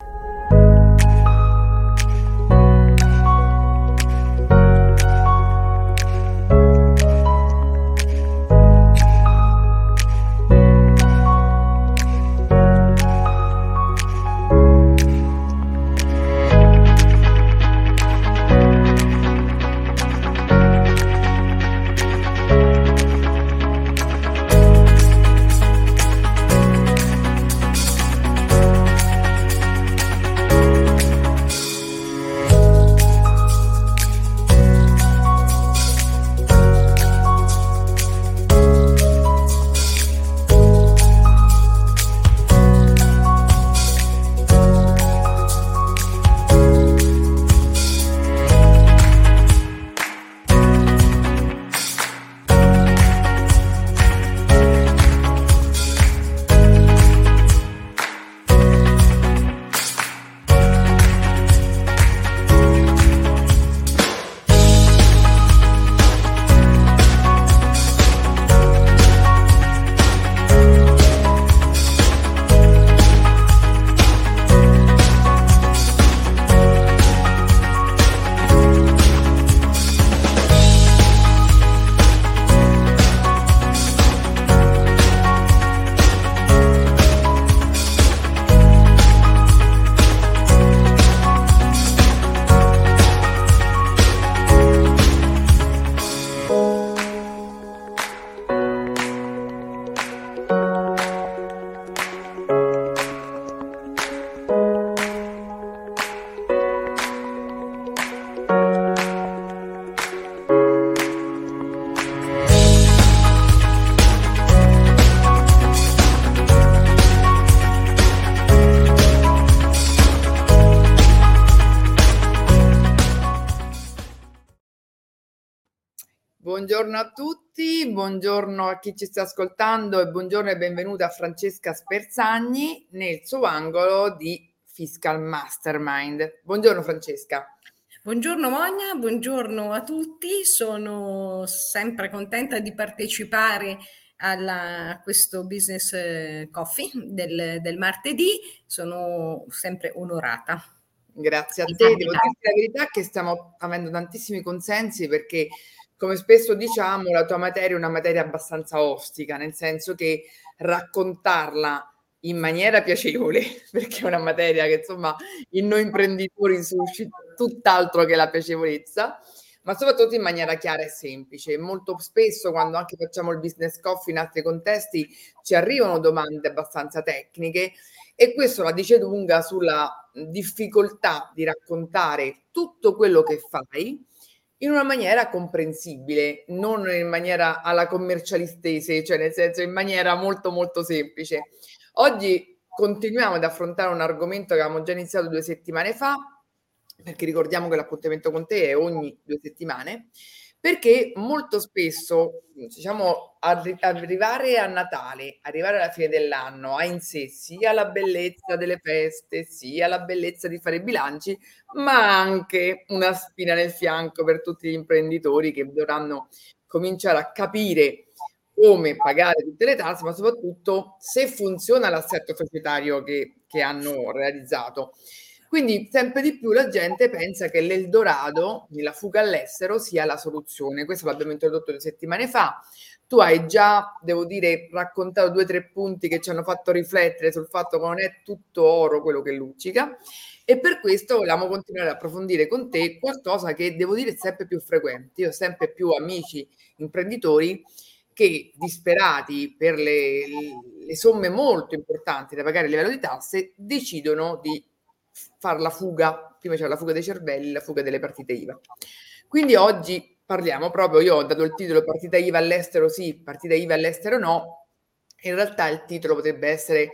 you buongiorno a chi ci sta ascoltando e buongiorno e benvenuta a Francesca Sperzagni nel suo angolo di Fiscal Mastermind. Buongiorno Francesca. Buongiorno Monia, buongiorno a tutti, sono sempre contenta di partecipare alla, a questo business eh, coffee del, del martedì, sono sempre onorata. Grazie a te, devo dirti la verità che stiamo avendo tantissimi consensi perché come spesso diciamo, la tua materia è una materia abbastanza ostica, nel senso che raccontarla in maniera piacevole, perché è una materia che insomma in noi imprenditori suscita tutt'altro che la piacevolezza, ma soprattutto in maniera chiara e semplice. Molto spesso quando anche facciamo il business coffee in altri contesti ci arrivano domande abbastanza tecniche e questo la dice lunga sulla difficoltà di raccontare tutto quello che fai in una maniera comprensibile, non in maniera alla commercialistese, cioè nel senso in maniera molto molto semplice. Oggi continuiamo ad affrontare un argomento che avevamo già iniziato due settimane fa, perché ricordiamo che l'appuntamento con te è ogni due settimane, perché molto spesso, diciamo, arri- arrivare a Natale, arrivare alla fine dell'anno ha in sé sia la bellezza delle feste, sia la bellezza di fare bilanci, ma anche una spina nel fianco per tutti gli imprenditori che dovranno cominciare a capire come pagare tutte le tasse, ma soprattutto se funziona l'assetto societario che, che hanno realizzato. Quindi sempre di più la gente pensa che l'Eldorado, la fuga all'estero, sia la soluzione. Questo l'abbiamo introdotto due settimane fa. Tu hai già, devo dire, raccontato due o tre punti che ci hanno fatto riflettere sul fatto che non è tutto oro quello che luccica e per questo vogliamo continuare ad approfondire con te qualcosa che devo dire è sempre più frequente. Io ho sempre più amici imprenditori che disperati per le, le somme molto importanti da pagare a livello di tasse decidono di fare la fuga, prima c'era la fuga dei cervelli, la fuga delle partite IVA. Quindi oggi parliamo proprio, io ho dato il titolo partita IVA all'estero sì, partita IVA all'estero no, in realtà il titolo potrebbe essere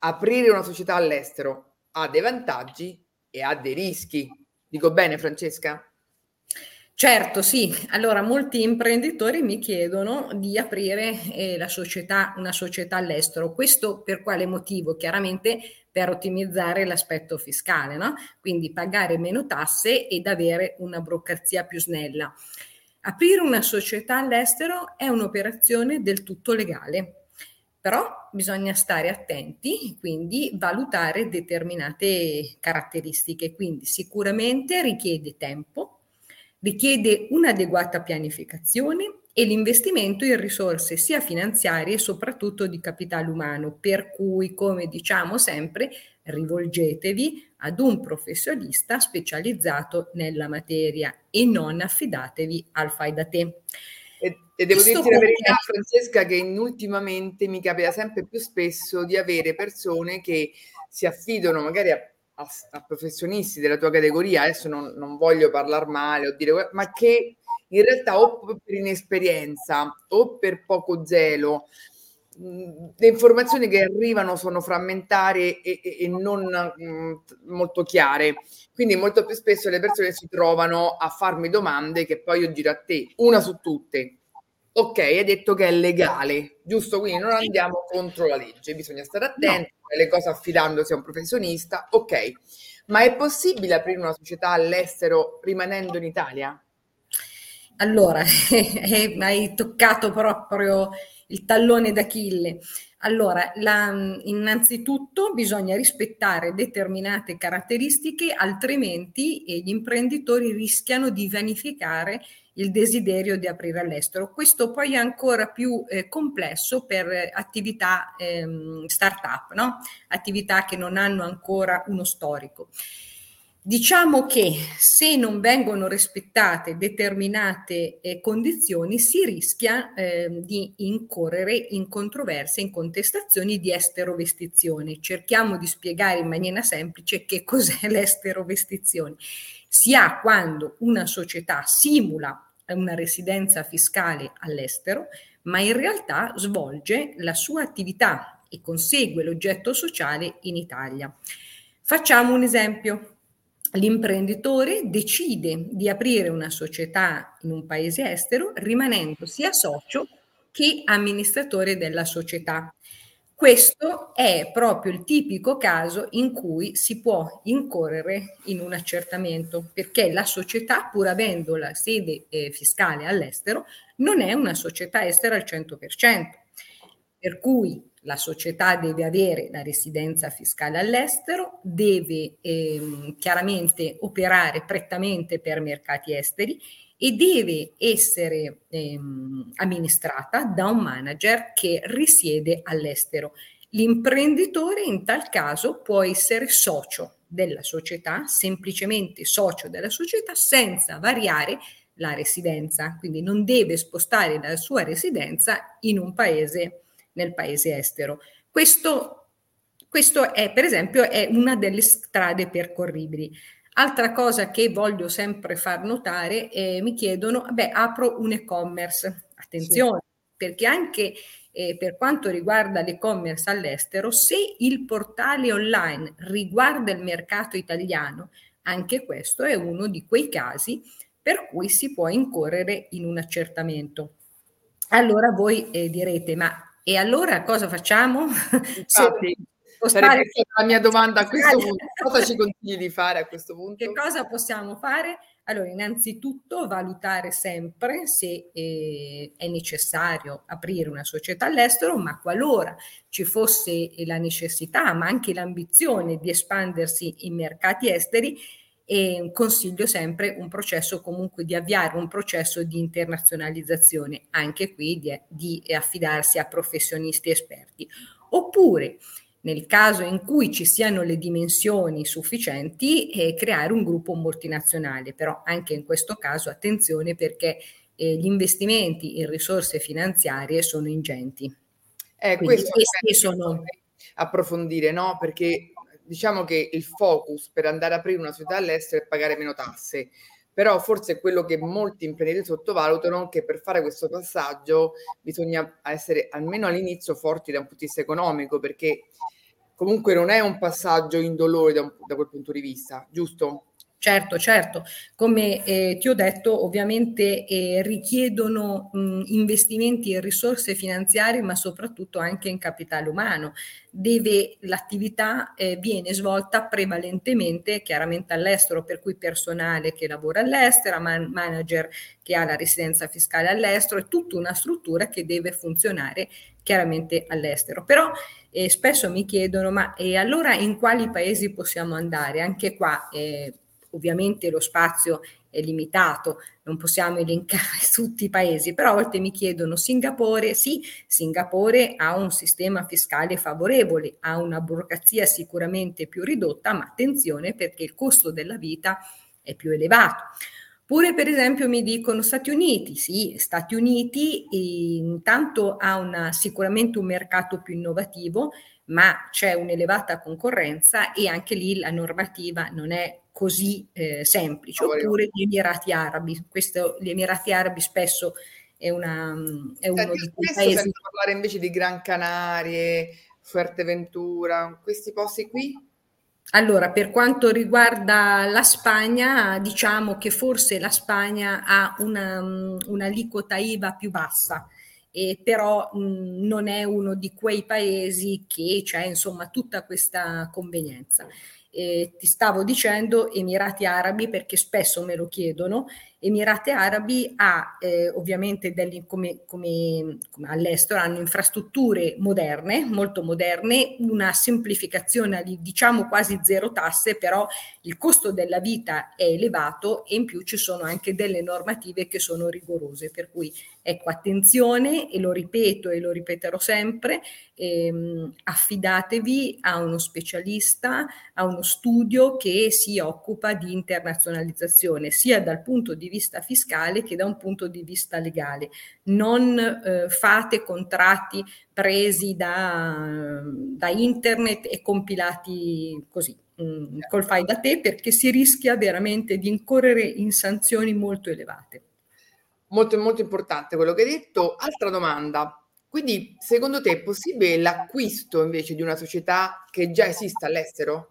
aprire una società all'estero ha dei vantaggi e ha dei rischi. Dico bene Francesca? Certo, sì. Allora, molti imprenditori mi chiedono di aprire eh, la società, una società all'estero. Questo per quale motivo? Chiaramente per ottimizzare l'aspetto fiscale, no? Quindi pagare meno tasse ed avere una burocrazia più snella. Aprire una società all'estero è un'operazione del tutto legale. Però bisogna stare attenti, quindi valutare determinate caratteristiche. Quindi sicuramente richiede tempo, richiede un'adeguata pianificazione e l'investimento in risorse sia finanziarie e soprattutto di capitale umano, per cui, come diciamo sempre, rivolgetevi ad un professionista specializzato nella materia e non affidatevi al fai da te. E, e devo dirti la verità, Francesca, che in, ultimamente mi capita sempre più spesso di avere persone che si affidano magari a, a, a professionisti della tua categoria, adesso non, non voglio parlare male o dire, ma che in realtà o per inesperienza o per poco zelo le informazioni che arrivano sono frammentarie e, e, e non mh, molto chiare. Quindi molto più spesso le persone si trovano a farmi domande che poi io giro a te, una su tutte. Ok, hai detto che è legale, giusto? Quindi non andiamo contro la legge, bisogna stare attenti no. alle cose affidandosi a un professionista. Ok, ma è possibile aprire una società all'estero rimanendo in Italia? Allora, hai toccato proprio il tallone d'Achille. Allora, la, innanzitutto bisogna rispettare determinate caratteristiche, altrimenti eh, gli imprenditori rischiano di vanificare il desiderio di aprire all'estero. Questo poi è ancora più eh, complesso per attività ehm, start-up, no? attività che non hanno ancora uno storico. Diciamo che se non vengono rispettate determinate eh, condizioni si rischia eh, di incorrere in controversie, in contestazioni di esterovestizione. Cerchiamo di spiegare in maniera semplice che cos'è l'esterovestizione. Si ha quando una società simula una residenza fiscale all'estero, ma in realtà svolge la sua attività e consegue l'oggetto sociale in Italia. Facciamo un esempio l'imprenditore decide di aprire una società in un paese estero rimanendo sia socio che amministratore della società. Questo è proprio il tipico caso in cui si può incorrere in un accertamento, perché la società, pur avendo la sede eh, fiscale all'estero, non è una società estera al 100%. Per cui la società deve avere la residenza fiscale all'estero, deve ehm, chiaramente operare prettamente per mercati esteri e deve essere ehm, amministrata da un manager che risiede all'estero. L'imprenditore in tal caso può essere socio della società, semplicemente socio della società senza variare la residenza, quindi non deve spostare la sua residenza in un paese nel paese estero. Questo, questo è, per esempio, è una delle strade percorribili. Altra cosa che voglio sempre far notare, eh, mi chiedono, beh, apro un e-commerce. Attenzione, sì. perché anche eh, per quanto riguarda l'e-commerce all'estero, se il portale online riguarda il mercato italiano, anche questo è uno di quei casi per cui si può incorrere in un accertamento. Allora voi eh, direte, ma e allora cosa facciamo? Infatti, sarebbe la mia domanda a questo punto. Cosa ci consigli di fare a questo punto? Che cosa possiamo fare? Allora, innanzitutto valutare sempre se eh, è necessario aprire una società all'estero, ma qualora ci fosse la necessità, ma anche l'ambizione di espandersi in mercati esteri, e consiglio sempre un processo comunque di avviare un processo di internazionalizzazione, anche qui di, di affidarsi a professionisti esperti. Oppure nel caso in cui ci siano le dimensioni sufficienti, eh, creare un gruppo multinazionale. Però anche in questo caso attenzione perché eh, gli investimenti in risorse finanziarie sono ingenti. Eh, Quindi, questo sono approfondire, no? Perché diciamo che il focus per andare a aprire una società all'estero è pagare meno tasse, però forse è quello che molti imprenditori sottovalutano che per fare questo passaggio bisogna essere almeno all'inizio forti da un punto di vista economico, perché comunque non è un passaggio indolore da, un, da quel punto di vista, giusto? Certo, certo. Come eh, ti ho detto, ovviamente eh, richiedono mh, investimenti in risorse finanziarie, ma soprattutto anche in capitale umano. Deve, l'attività eh, viene svolta prevalentemente chiaramente all'estero, per cui personale che lavora all'estero, man- manager che ha la residenza fiscale all'estero, è tutta una struttura che deve funzionare chiaramente all'estero. Però eh, spesso mi chiedono, ma e allora in quali paesi possiamo andare? Anche qua eh, ovviamente lo spazio è limitato, non possiamo elencare tutti i paesi, però a volte mi chiedono Singapore, sì, Singapore ha un sistema fiscale favorevole, ha una burocrazia sicuramente più ridotta, ma attenzione perché il costo della vita è più elevato. Pure per esempio mi dicono Stati Uniti, sì, Stati Uniti intanto ha una, sicuramente un mercato più innovativo, ma c'è un'elevata concorrenza e anche lì la normativa non è così eh, semplice. Oppure gli Emirati Arabi, questo, gli Emirati Arabi spesso è, una, è uno Senti, di quei paesi... Sento parlare invece di Gran Canarie, Fuerteventura, questi posti qui? Allora, per quanto riguarda la Spagna, diciamo che forse la Spagna ha una, un'aliquota IVA più bassa, e però mh, non è uno di quei paesi che c'è insomma tutta questa convenienza. E ti stavo dicendo Emirati Arabi perché spesso me lo chiedono Emirati Arabi ha eh, ovviamente degli, come, come, come, all'estero hanno infrastrutture moderne, molto moderne, una semplificazione di diciamo quasi zero tasse, però il costo della vita è elevato e in più ci sono anche delle normative che sono rigorose, per cui ecco attenzione e lo ripeto e lo ripeterò sempre, ehm, affidatevi a uno specialista, a uno studio che si occupa di internazionalizzazione sia dal punto di vista fiscale che da un punto di vista legale. Non eh, fate contratti presi da, da, internet e compilati così mm, col fai da te perché si rischia veramente di incorrere in sanzioni molto elevate. Molto, molto importante quello che hai detto. Altra domanda. Quindi, secondo te è possibile l'acquisto invece di una società che già esiste all'estero?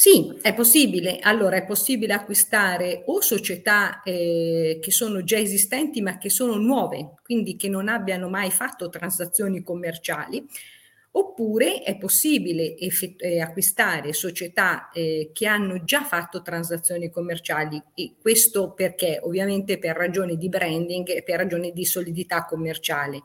Sì, è possibile. Allora, è possibile acquistare o società eh, che sono già esistenti ma che sono nuove, quindi che non abbiano mai fatto transazioni commerciali, oppure è possibile effett- eh, acquistare società eh, che hanno già fatto transazioni commerciali e questo perché? Ovviamente per ragioni di branding e per ragioni di solidità commerciale,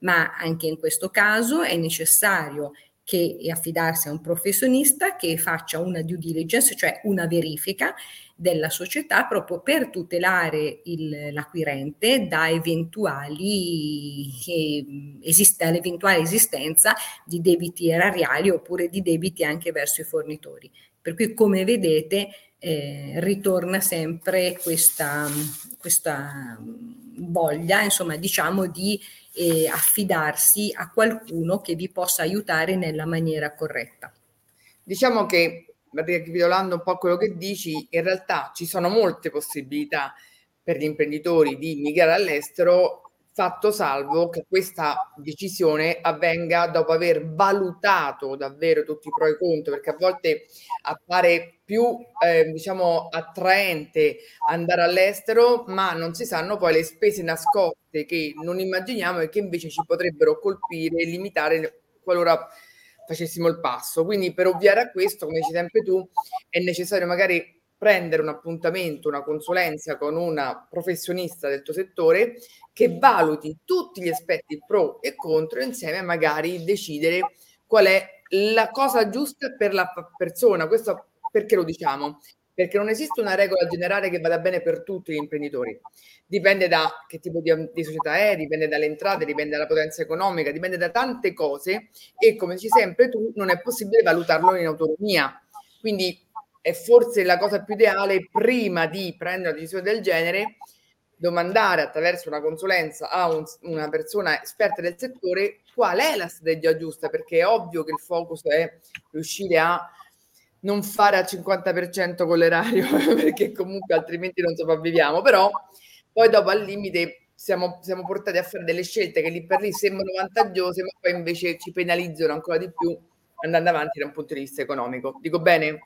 ma anche in questo caso è necessario che affidarsi a un professionista che faccia una due diligence, cioè una verifica della società proprio per tutelare il, l'acquirente da eventuali, eh, esiste, all'eventuale esistenza di debiti erariali oppure di debiti anche verso i fornitori. Per cui come vedete eh, ritorna sempre questa, questa voglia, insomma, diciamo di eh, affidarsi a qualcuno che vi possa aiutare nella maniera corretta. Diciamo che, ricapitolando un po' quello che dici, in realtà ci sono molte possibilità per gli imprenditori di migrare all'estero fatto salvo che questa decisione avvenga dopo aver valutato davvero tutti i pro e i contro, perché a volte appare più eh, diciamo attraente andare all'estero, ma non si sanno poi le spese nascoste che non immaginiamo e che invece ci potrebbero colpire e limitare qualora facessimo il passo. Quindi per ovviare a questo, come dici sempre tu, è necessario magari prendere un appuntamento, una consulenza con una professionista del tuo settore che valuti tutti gli aspetti pro e contro insieme magari decidere qual è la cosa giusta per la persona. Questo perché lo diciamo? Perché non esiste una regola generale che vada bene per tutti gli imprenditori. Dipende da che tipo di, di società è, dipende dalle entrate, dipende dalla potenza economica, dipende da tante cose e come dici sempre tu non è possibile valutarlo in autonomia. Quindi è forse la cosa più ideale prima di prendere una decisione del genere domandare attraverso una consulenza a un, una persona esperta del settore qual è la strategia giusta perché è ovvio che il focus è riuscire a non fare al 50% con l'erario perché comunque altrimenti non sopravviviamo però poi dopo al limite siamo, siamo portati a fare delle scelte che lì per lì sembrano vantaggiose ma poi invece ci penalizzano ancora di più andando avanti da un punto di vista economico dico bene?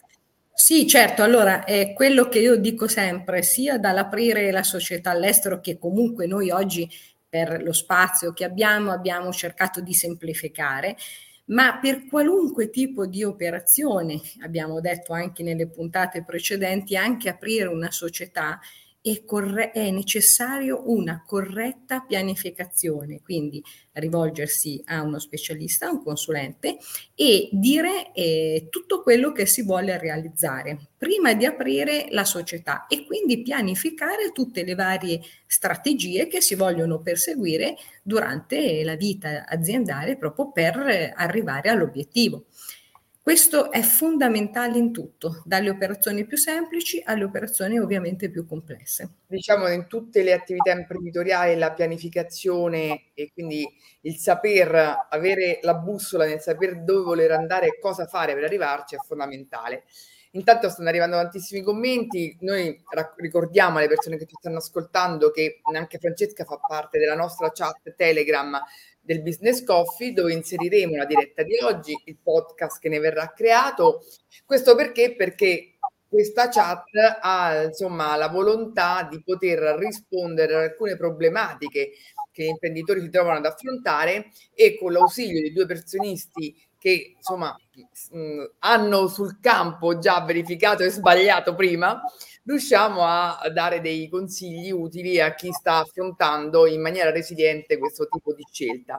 Sì, certo, allora è quello che io dico sempre, sia dall'aprire la società all'estero che comunque noi oggi per lo spazio che abbiamo abbiamo cercato di semplificare, ma per qualunque tipo di operazione, abbiamo detto anche nelle puntate precedenti, anche aprire una società è, corre- è necessario una corretta pianificazione, quindi rivolgersi a uno specialista, a un consulente e dire eh, tutto quello che si vuole realizzare prima di aprire la società e quindi pianificare tutte le varie strategie che si vogliono perseguire durante la vita aziendale proprio per arrivare all'obiettivo. Questo è fondamentale in tutto, dalle operazioni più semplici alle operazioni ovviamente più complesse. Diciamo in tutte le attività imprenditoriali la pianificazione e quindi il saper avere la bussola nel saper dove voler andare e cosa fare per arrivarci è fondamentale. Intanto stanno arrivando tantissimi commenti, noi ricordiamo alle persone che ci stanno ascoltando che anche Francesca fa parte della nostra chat Telegram del Business Coffee dove inseriremo la diretta di oggi, il podcast che ne verrà creato. Questo perché? Perché questa chat ha insomma la volontà di poter rispondere ad alcune problematiche che gli imprenditori si trovano ad affrontare e con l'ausilio di due professionisti che insomma hanno sul campo già verificato e sbagliato prima, riusciamo a dare dei consigli utili a chi sta affrontando in maniera resiliente questo tipo di scelta.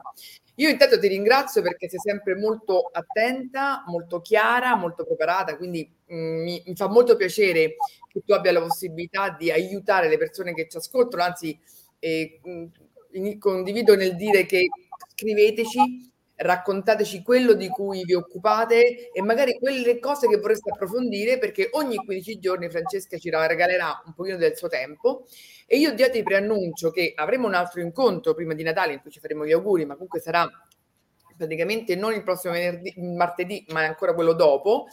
Io intanto ti ringrazio perché sei sempre molto attenta, molto chiara, molto preparata, quindi mh, mi, mi, fa molto piacere che tu abbia la possibilità di aiutare le persone che ci ascoltano, anzi eh, mh, condivido nel dire che scriveteci raccontateci quello di cui vi occupate e magari quelle cose che vorreste approfondire perché ogni 15 giorni Francesca ci regalerà un pochino del suo tempo. E io già ti preannuncio che avremo un altro incontro prima di Natale in cui ci faremo gli auguri ma comunque sarà praticamente non il prossimo venerdì, martedì ma ancora quello dopo.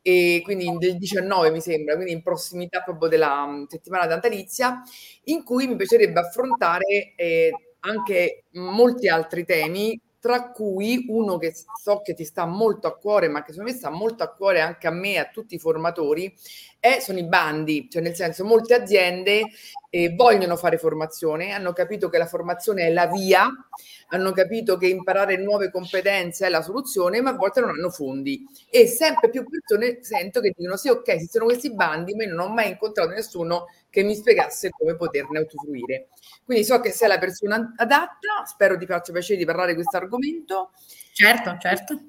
E quindi del 19 mi sembra, quindi in prossimità proprio della mm, settimana natalizia, in cui mi piacerebbe affrontare eh, anche molti altri temi tra cui uno che so che ti sta molto a cuore, ma che secondo me sta molto a cuore anche a me e a tutti i formatori, è, sono i bandi, cioè nel senso molte aziende eh, vogliono fare formazione, hanno capito che la formazione è la via, hanno capito che imparare nuove competenze è la soluzione, ma a volte non hanno fondi. E sempre più persone sento che dicono sì, ok, esistono questi bandi, ma io non ho mai incontrato nessuno che mi spiegasse come poterne usufruire. Quindi so che sei la persona adatta, spero ti faccia piacere di parlare di questo argomento. Certo, certo.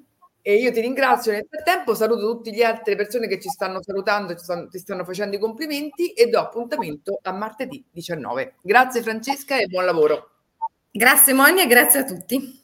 E io ti ringrazio nel frattempo, saluto tutte le altre persone che ci stanno salutando, ci stanno, ti stanno facendo i complimenti e do appuntamento a martedì 19. Grazie Francesca e buon lavoro. Grazie Monia e grazie a tutti.